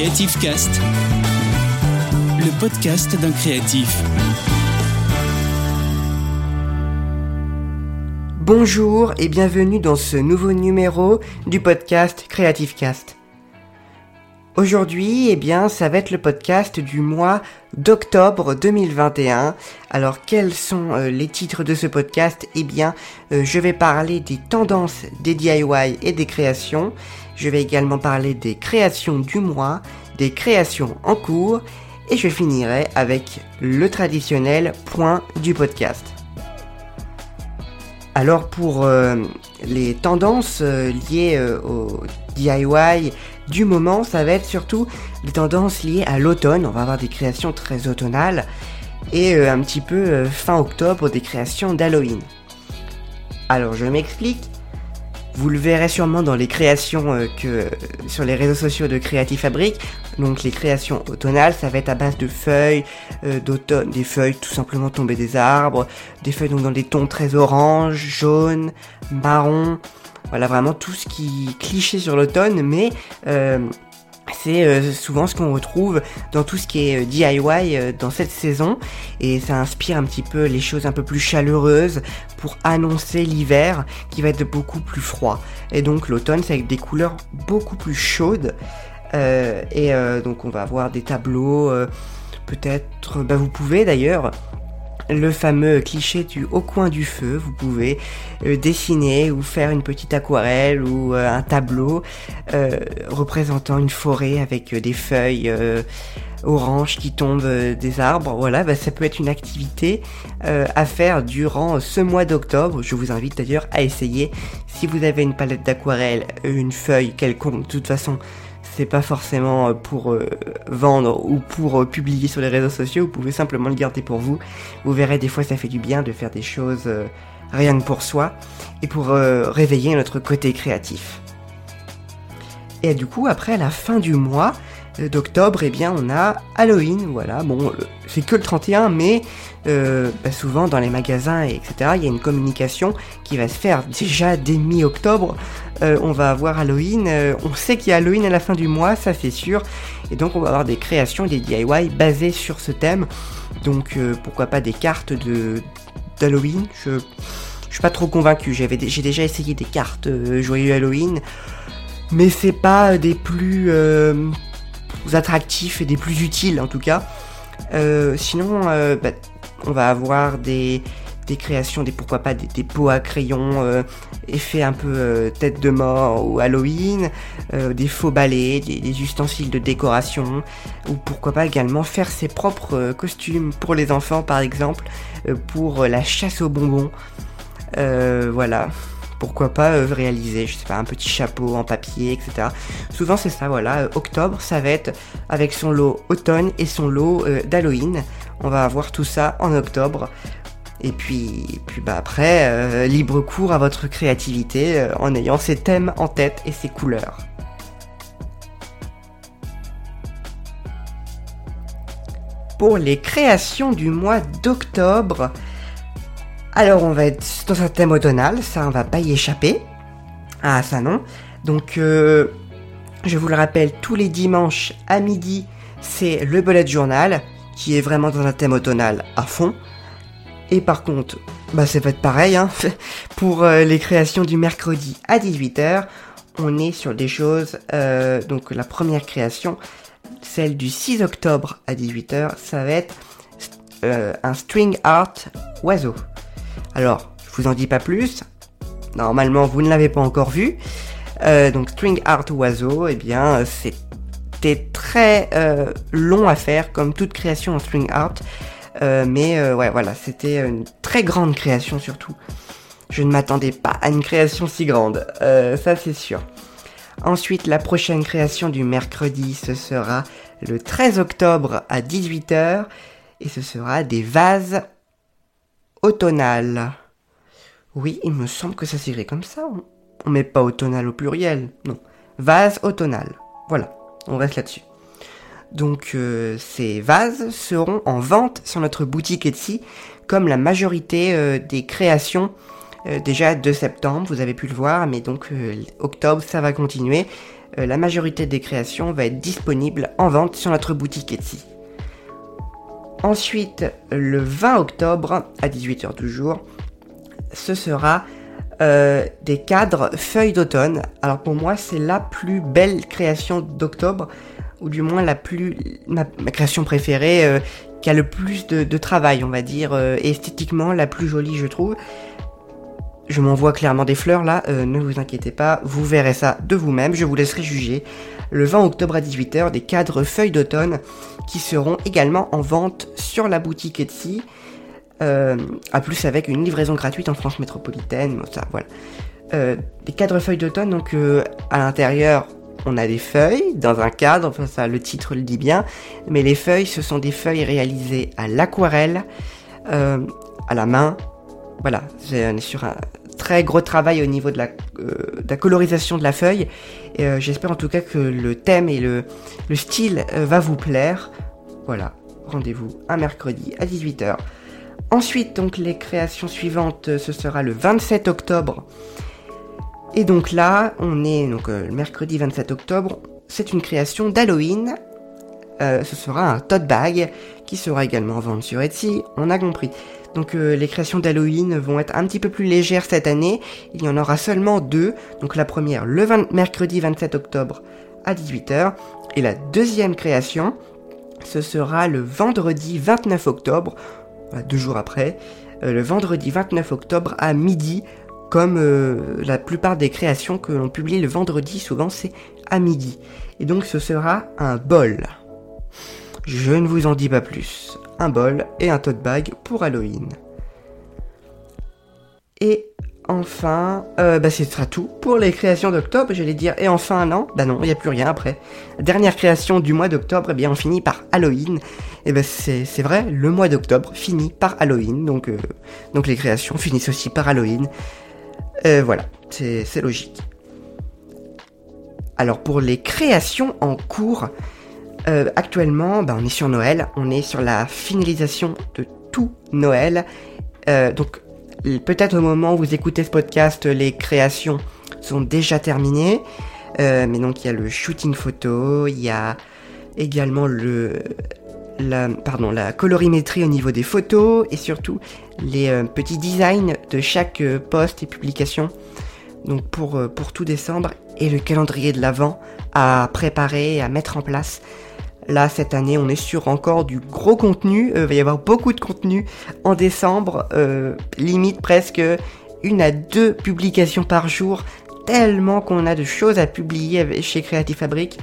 Creative Cast, le podcast d'un créatif. Bonjour et bienvenue dans ce nouveau numéro du podcast Creative Cast. Aujourd'hui, eh bien, ça va être le podcast du mois d'octobre 2021. Alors, quels sont euh, les titres de ce podcast? Eh bien, euh, je vais parler des tendances des DIY et des créations. Je vais également parler des créations du mois, des créations en cours, et je finirai avec le traditionnel point du podcast. Alors pour euh, les tendances liées au DIY du moment, ça va être surtout des tendances liées à l'automne. On va avoir des créations très automnales et euh, un petit peu euh, fin octobre des créations d'Halloween. Alors je m'explique. Vous le verrez sûrement dans les créations euh, que sur les réseaux sociaux de Creative Fabric. Donc les créations automnales, ça va être à base de feuilles d'automne, des feuilles tout simplement tombées des arbres, des feuilles donc dans des tons très orange, jaune, marron, voilà vraiment tout ce qui cliché sur l'automne, mais euh, c'est euh, souvent ce qu'on retrouve dans tout ce qui est euh, DIY dans cette saison et ça inspire un petit peu les choses un peu plus chaleureuses pour annoncer l'hiver qui va être beaucoup plus froid. Et donc l'automne c'est avec des couleurs beaucoup plus chaudes et donc on va avoir des tableaux peut-être, bah vous pouvez d'ailleurs le fameux cliché du au coin du feu. Vous pouvez euh, dessiner ou faire une petite aquarelle ou euh, un tableau euh, représentant une forêt avec des feuilles oranges qui tombent des arbres. Voilà, bah, ça peut être une activité à faire durant ce mois d'octobre. Je vous invite d'ailleurs à essayer. Si vous avez une palette d'aquarelle, une feuille quelconque, de toute façon, c'est pas forcément euh, pour euh, vendre ou pour euh, publier sur les réseaux sociaux, vous pouvez simplement le garder pour vous. Vous verrez des fois ça fait du bien de faire des choses rien que pour soi et pour réveiller notre côté créatif. Et du coup après la fin du mois, d'octobre, eh bien, on a Halloween, voilà. Bon, c'est que le 31, mais euh, bah, souvent dans les magasins, etc., il y a une communication qui va se faire déjà dès mi-octobre. Euh, on va avoir Halloween. on sait qu'il y a Halloween à la fin du mois, ça c'est sûr. Et donc, on va avoir des créations, des DIY basées sur ce thème. Donc, pourquoi pas des cartes de d'Halloween Je je suis pas trop convaincu. J'avais, j'ai déjà essayé des cartes joyeux Halloween, mais c'est pas des plus attractifs et des plus utiles en tout cas. Euh, sinon, euh, bah, on va avoir des, des, créations, des pourquoi pas des, pots à crayon, euh, effets un peu tête de mort ou Halloween, des faux balais, des, des, ustensiles de décoration, ou pourquoi pas également faire ses propres costumes pour les enfants par exemple, pour la chasse aux bonbons. voilà pourquoi pas euh, réaliser, je sais pas, un petit chapeau en papier, etc. Souvent c'est ça, voilà, euh, octobre, ça va être avec son lot automne et son lot euh, d'Halloween. On va avoir tout ça en octobre. Et puis, puis bah après, libre cours à votre créativité en ayant ces thèmes en tête et ces couleurs. Pour les créations du mois d'octobre, alors on va être dans un thème automnal, ça on va pas y échapper. Ah ça non. Donc euh, je vous le rappelle, tous les dimanches à midi, c'est le bullet journal, qui est vraiment dans un thème automnal à fond. Et par contre, bah ça va être pareil, hein. pour euh, les créations du mercredi à 18h, on est sur des choses, euh, donc la première création, celle du 6 octobre à 18h, ça va être un string art oiseau. Alors, je vous en dis pas plus. Normalement, vous ne l'avez pas encore vu. Euh, donc, String Art Oiseau, eh bien, c'était très euh, long à faire, comme toute création en String Art. Euh, mais ouais, voilà, c'était une très grande création surtout. Je ne m'attendais pas à une création si grande, ça c'est sûr. Ensuite, la prochaine création du mercredi, ce sera le 13 octobre à 18h, et ce sera des vases automnal. Oui, il me semble que ça s'irait comme ça. On met pas automnal au pluriel, non. Vase automnal. Voilà, on reste là-dessus. Donc euh, ces vases seront en vente sur notre boutique Etsy, comme la majorité euh, des créations euh, déjà de septembre, vous avez pu le voir, mais donc octobre ça va continuer. la majorité des créations va être disponible en vente sur notre boutique Etsy. Ensuite, le 20 octobre, à 18h toujours, ce sera euh, des cadres feuilles d'automne. Alors pour moi, c'est la plus belle création d'octobre, ou du moins la plus ma, création préférée, euh, qui a le plus de, travail, on va dire, euh, esthétiquement la plus jolie, je trouve. Je m'envoie clairement des fleurs là, ne vous inquiétez pas, vous verrez ça de vous-même, je vous laisserai juger. Le 20 octobre à 18h, des cadres feuilles d'automne qui seront également en vente sur la boutique Etsy. Euh, à plus avec une livraison gratuite en France métropolitaine, ça, voilà. Euh, des cadres feuilles d'automne, donc euh, à l'intérieur, on a des feuilles dans un cadre, enfin ça, le titre le dit bien, mais les feuilles, ce sont des feuilles réalisées à l'aquarelle, à la main, voilà, on est sur un très gros travail au niveau de la, la colorisation de la feuille, et j'espère en tout cas que le thème et le, le style va vous plaire, voilà, rendez-vous un mercredi à 18h Ensuite, donc les créations suivantes, euh, ce sera le 27 octobre. Et donc là, on est donc euh, le mercredi 27 octobre. C'est une création d'Halloween. Euh, ce sera un tote bag qui sera également vendu sur Etsy. On a compris. Donc les créations d'Halloween vont être un petit peu plus légères cette année. Il y en aura seulement deux. Donc la première le mercredi 27 octobre à 18h. Et la deuxième création, ce sera le vendredi 29 octobre deux jours après, euh, le vendredi 29 octobre à midi, comme euh, la plupart des créations que l'on publie le vendredi, souvent c'est à midi. Et donc ce sera un bol. Je ne vous en dis pas plus. Un bol et un tote bag pour Halloween. Et enfin, euh, bah, ce sera tout pour les créations d'octobre, j'allais dire. Et enfin, non, bah non, il n'y a plus rien après. Dernière création du mois d'octobre, eh bien on finit par Halloween. Et ben c'est vrai, le mois d'octobre finit par Halloween, donc, euh, les créations finissent aussi par Halloween. Euh, voilà, c'est logique. Alors pour les créations en cours, euh, actuellement, bah, on est sur Noël, on est sur la finalisation de tout Noël. donc peut-être au moment où vous écoutez ce podcast, les créations sont déjà terminées. mais donc il y a le shooting photo, il y a également le, la, pardon, la colorimétrie au niveau des photos et surtout les euh, petits designs de chaque euh, post et publication. Donc pour, euh, pour tout décembre et le calendrier de l'avant à préparer, à mettre en place. Là, cette année, on est sur encore du gros contenu. il va y avoir beaucoup de contenu en décembre, limite presque une à deux publications par jour, tellement qu'on a de choses à publier chez Creative Fabric.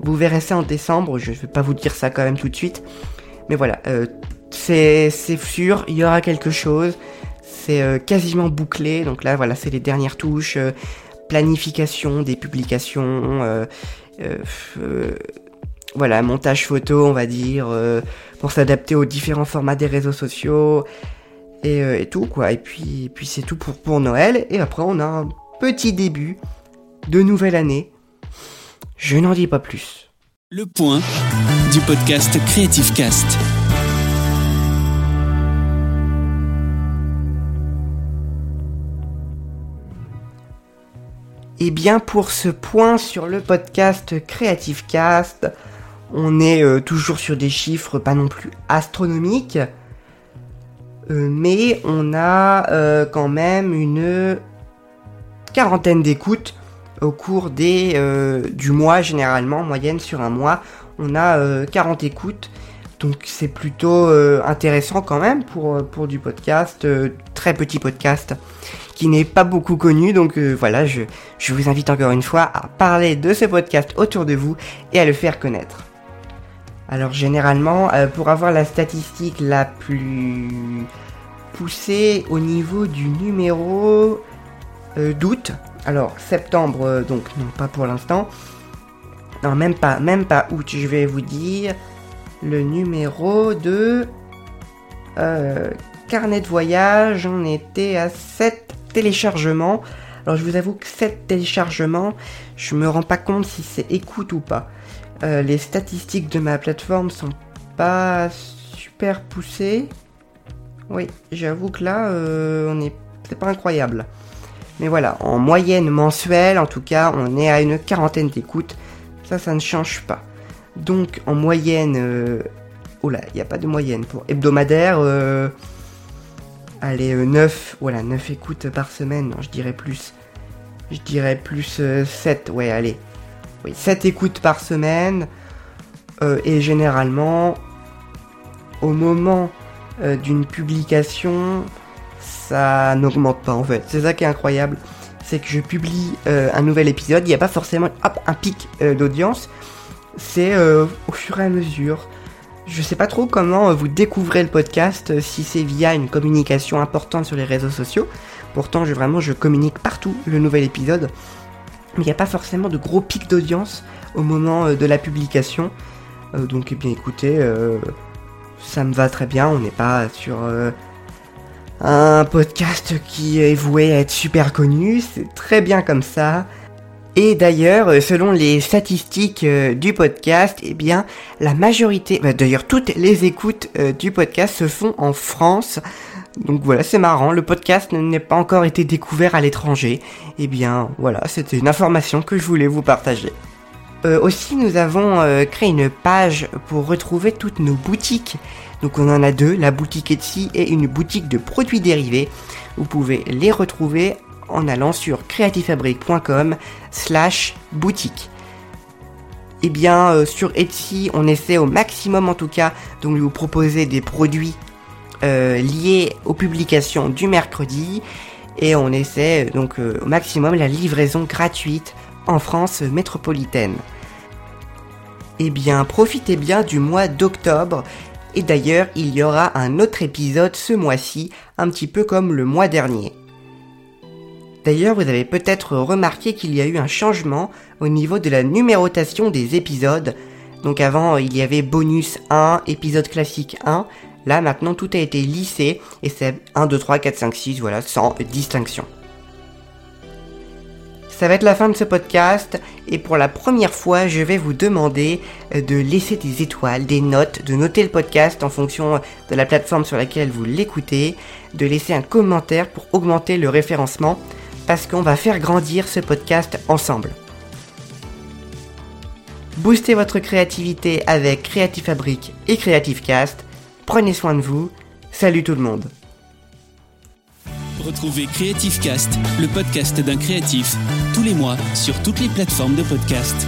Vous verrez ça en décembre, je ne vais pas vous dire ça quand même tout de suite. Mais voilà, euh, c'est sûr, il y aura quelque chose. C'est euh, quasiment bouclé. Donc là, voilà, c'est les dernières touches. Euh, planification des publications. Voilà, montage photo, on va dire. pour s'adapter aux différents formats des réseaux sociaux. Et, tout, quoi. Et puis, puis c'est tout pour, pour Noël. Et après, on a un petit début de nouvelle année je n'en dis pas plus. Le point du podcast Creative Cast. Et eh bien pour ce point sur le podcast Creative Cast, on est euh, toujours sur des chiffres pas non plus astronomiques, euh, mais on a euh, quand même une quarantaine d'écoutes au cours des, du mois généralement, en moyenne sur un mois, on a 40 euh, écoutes. Donc c'est plutôt intéressant quand même pour, du podcast, très petit podcast qui n'est pas beaucoup connu. Donc voilà, je vous invite encore une fois à parler de ce podcast autour de vous et à le faire connaître. Alors généralement, pour avoir la statistique la plus poussée au niveau du numéro d'août, alors, septembre, euh, donc non, pas pour l'instant. Non, même pas, même pas août, je vais vous dire le numéro de euh, carnet de voyage. On était à 7 téléchargements. Alors, je vous avoue que 7 téléchargements, je me rends pas compte si c'est écoute ou pas. Euh, les statistiques de ma plateforme sont pas super poussées. Oui, j'avoue que là, on est, c'est pas incroyable. Mais voilà, en moyenne mensuelle, en tout cas, on est à une quarantaine d'écoutes. Ça, ça ne change pas. Donc, en moyenne... Euh... Oh là, il n'y a pas de moyenne. Pour hebdomadaire, euh... allez, 9, voilà, 9 écoutes par semaine. Je dirais plus. Je dirais plus 7, ouais, allez. Oui, 7 écoutes par semaine. Euh, et généralement, au moment euh, d'une publication, ça n'augmente pas en fait. C'est ça qui est incroyable. C'est que je publie euh, un nouvel épisode, il n'y a pas forcément un pic d'audience. C'est au fur et à mesure. Je sais pas trop comment vous découvrez le podcast, si c'est via une communication importante sur les réseaux sociaux. Pourtant, je, vraiment, je communique partout le nouvel épisode. Mais il n'y a pas forcément de gros pics d'audience au moment de la publication. Euh, donc, eh bien, écoutez, euh, ça me va très bien. On n'est pas sur euh, un podcast qui est voué à être super connu. C'est très bien comme ça. Et d'ailleurs, selon les statistiques du podcast, eh bien, la majorité, bah, d'ailleurs, toutes les écoutes du podcast se font en France. Donc voilà, c'est marrant, le podcast n'est pas encore été découvert à l'étranger. Eh bien, voilà, c'était une information que je voulais vous partager. Euh, aussi, nous avons euh, créé une page pour retrouver toutes nos boutiques. Donc on en a deux, la boutique Etsy et une boutique de produits dérivés. Vous pouvez les retrouver en allant sur creativefabric.com slash boutique. Eh bien euh, sur Etsy, on essaie au maximum en tout cas de vous proposer des produits liés aux publications du mercredi et on essaie donc au maximum la livraison gratuite en France métropolitaine. Eh bien, profitez bien du mois d'octobre. Et d'ailleurs, il y aura un autre épisode ce mois-ci, un petit peu comme le mois dernier. D'ailleurs, vous avez peut-être remarqué qu'il y a eu un changement au niveau de la numérotation des épisodes. Donc avant, il y avait bonus 1, épisode classique 1. Là, maintenant, tout a été lissé et c'est 1, 2, 3, 4, 5, 6, voilà, sans distinction. Ça va être la fin de ce podcast et pour la première fois, je vais vous demander euh, de laisser des étoiles, des notes, de noter le podcast en fonction de la plateforme sur laquelle vous l'écoutez, de laisser un commentaire pour augmenter le référencement parce qu'on va faire grandir ce podcast ensemble. Boostez votre créativité avec Creative Fabric et Creative Cast. Prenez soin de vous. Salut tout le monde. Retrouvez Creative Cast, le podcast d'un créatif, tous les mois sur toutes les plateformes de podcast.